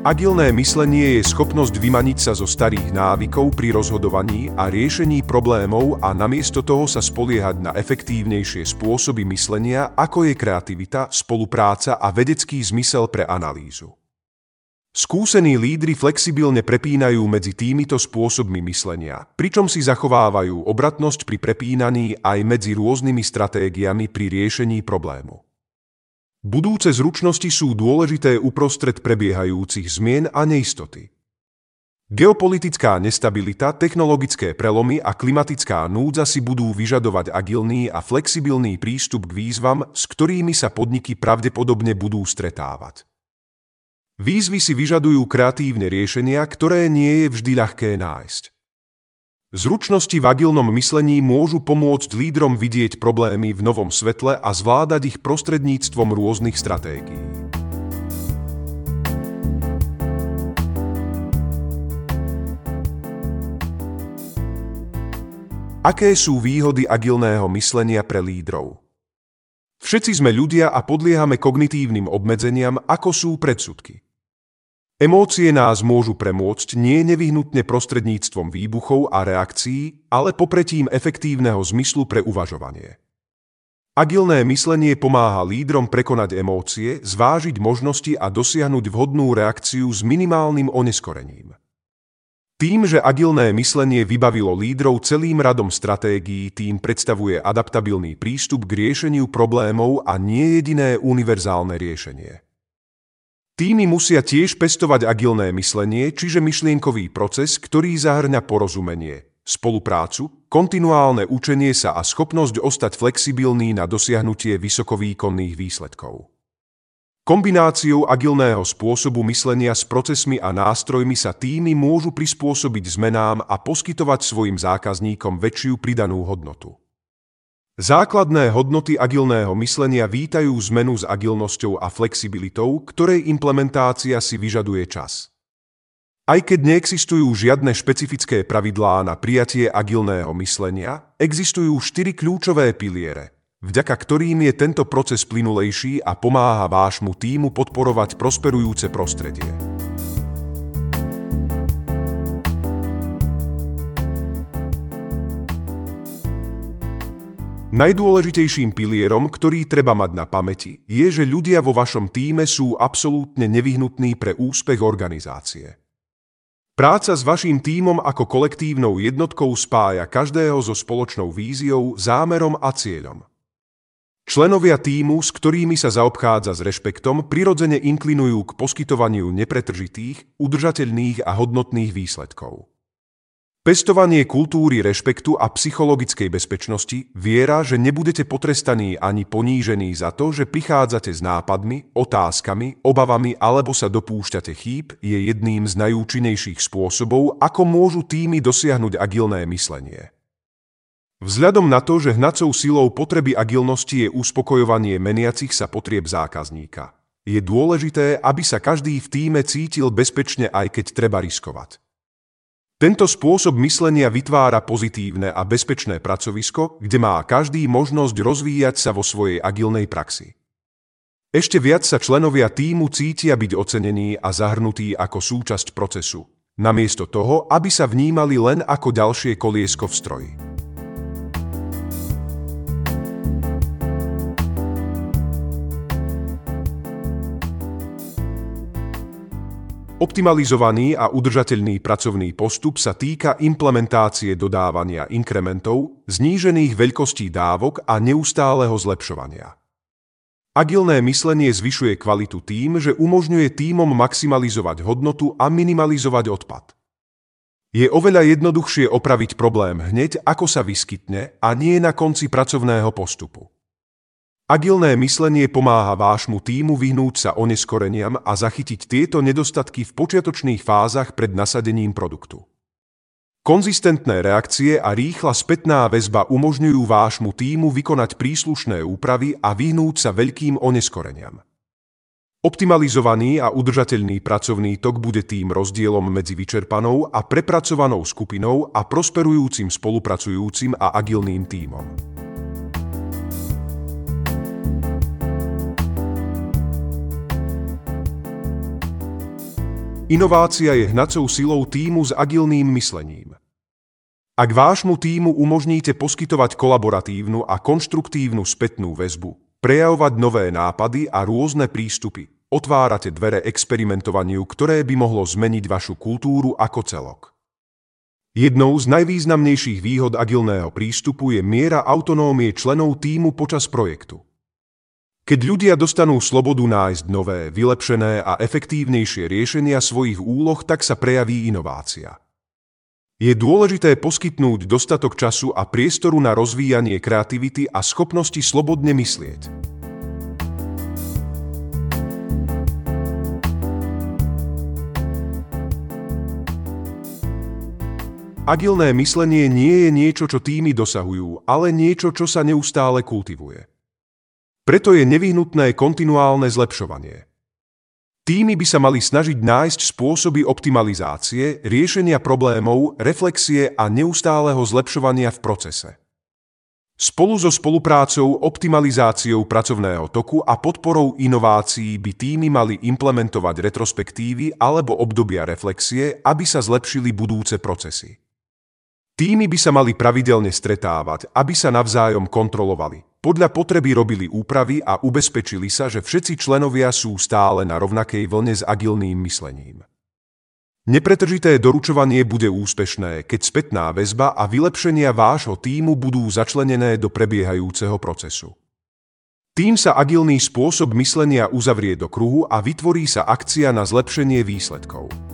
Agilné myslenie je schopnosť vymaniť sa zo starých návykov pri rozhodovaní a riešení problémov a namiesto toho sa spoliehať na efektívnejšie spôsoby myslenia, ako je kreativita, spolupráca a vedecký zmysel pre analýzu. Skúsení lídry flexibilne prepínajú medzi týmito spôsobmi myslenia, pričom si zachovávajú obratnosť pri prepínaní aj medzi rôznymi stratégiami pri riešení problému. Budúce zručnosti sú dôležité uprostred prebiehajúcich zmien a neistoty. Geopolitická nestabilita, technologické prelomy a klimatická núdza si budú vyžadovať agilný a flexibilný prístup k výzvam, s ktorými sa podniky pravdepodobne budú stretávať. Výzvy si vyžadujú kreatívne riešenia, ktoré nie je vždy ľahké nájsť. Zručnosti v agilnom myslení môžu pomôcť lídrom vidieť problémy v novom svetle a zvládať ich prostredníctvom rôznych stratégií. Aké sú výhody agilného myslenia pre lídrov? Všetci sme ľudia a podliehame kognitívnym obmedzeniam, ako sú predsudky. Emócie nás môžu premôcť nie nevyhnutne prostredníctvom výbuchov a reakcií, ale popretím efektívneho zmyslu pre uvažovanie. Agilné myslenie pomáha lídrom prekonať emócie, zvážiť možnosti a dosiahnuť vhodnú reakciu s minimálnym oneskorením. Tým, že agilné myslenie vybavilo lídrov celým radom stratégií, tým predstavuje adaptabilný prístup k riešeniu problémov a nie jediné univerzálne riešenie. Týmy musia tiež pestovať agilné myslenie, čiže myšlienkový proces, ktorý zahrňa porozumenie, spoluprácu, kontinuálne učenie sa a schopnosť ostať flexibilný na dosiahnutie vysokovýkonných výsledkov. Kombináciou agilného spôsobu myslenia s procesmi a nástrojmi sa týmy môžu prispôsobiť zmenám a poskytovať svojim zákazníkom väčšiu pridanú hodnotu. Základné hodnoty agilného myslenia vítajú zmenu s agilnosťou a flexibilitou, ktorej implementácia si vyžaduje čas. Aj keď neexistujú žiadne špecifické pravidlá na prijatie agilného myslenia, existujú štyri kľúčové piliere, vďaka ktorým je tento proces plynulejší a pomáha vášmu týmu podporovať prosperujúce prostredie. Najdôležitejším pilierom, ktorý treba mať na pamäti, je, že ľudia vo vašom týme sú absolútne nevyhnutní pre úspech organizácie. Práca s vašim týmom ako kolektívnou jednotkou spája každého so spoločnou víziou, zámerom a cieľom. Členovia týmu, s ktorými sa zaobchádza s rešpektom, prirodzene inklinujú k poskytovaniu nepretržitých, udržateľných a hodnotných výsledkov. Pestovanie kultúry rešpektu a psychologickej bezpečnosti viera, že nebudete potrestaní ani ponížení za to, že prichádzate s nápadmi, otázkami, obavami alebo sa dopúšťate chýb, je jedným z najúčinnejších spôsobov, ako môžu týmy dosiahnuť agilné myslenie. Vzhľadom na to, že hnacou silou potreby agilnosti je uspokojovanie meniacich sa potrieb zákazníka. Je dôležité, aby sa každý v týme cítil bezpečne aj keď treba riskovať. Tento spôsob myslenia vytvára pozitívne a bezpečné pracovisko, kde má každý možnosť rozvíjať sa vo svojej agilnej praxi. Ešte viac sa členovia týmu cítia byť ocenení a zahrnutí ako súčasť procesu, namiesto toho, aby sa vnímali len ako ďalšie koliesko v stroji. Optimalizovaný a udržateľný pracovný postup sa týka implementácie dodávania inkrementov, znížených veľkostí dávok a neustáleho zlepšovania. Agilné myslenie zvyšuje kvalitu tým, že umožňuje týmom maximalizovať hodnotu a minimalizovať odpad. Je oveľa jednoduchšie opraviť problém hneď, ako sa vyskytne, a nie na konci pracovného postupu. Agilné myslenie pomáha vášmu týmu vyhnúť sa oneskoreniam a zachytiť tieto nedostatky v počiatočných fázach pred nasadením produktu. Konzistentné reakcie a rýchla spätná väzba umožňujú vášmu týmu vykonať príslušné úpravy a vyhnúť sa veľkým oneskoreniam. Optimalizovaný a udržateľný pracovný tok bude tým rozdielom medzi vyčerpanou a prepracovanou skupinou a prosperujúcim spolupracujúcim a agilným týmom. Inovácia je hnacou silou týmu s agilným myslením. Ak vášmu týmu umožníte poskytovať kolaboratívnu a konštruktívnu spätnú väzbu, prejavovať nové nápady a rôzne prístupy, otvárate dvere experimentovaniu, ktoré by mohlo zmeniť vašu kultúru ako celok. Jednou z najvýznamnejších výhod agilného prístupu je miera autonómie členov týmu počas projektu. Keď ľudia dostanú slobodu nájsť nové, vylepšené a efektívnejšie riešenia svojich úloh, tak sa prejaví inovácia. Je dôležité poskytnúť dostatok času a priestoru na rozvíjanie kreativity a schopnosti slobodne myslieť. Agilné myslenie nie je niečo, čo týmy dosahujú, ale niečo, čo sa neustále kultivuje. Preto je nevyhnutné kontinuálne zlepšovanie. Týmy by sa mali snažiť nájsť spôsoby optimalizácie, riešenia problémov, reflexie a neustáleho zlepšovania v procese. Spolu so spoluprácou, optimalizáciou pracovného toku a podporou inovácií by týmy mali implementovať retrospektívy alebo obdobia reflexie, aby sa zlepšili budúce procesy. Týmy by sa mali pravidelne stretávať, aby sa navzájom kontrolovali, podľa potreby robili úpravy a ubezpečili sa, že všetci členovia sú stále na rovnakej vlne s agilným myslením. Nepretržité doručovanie bude úspešné, keď spätná väzba a vylepšenia vášho týmu budú začlenené do prebiehajúceho procesu. Tým sa agilný spôsob myslenia uzavrie do kruhu a vytvorí sa akcia na zlepšenie výsledkov.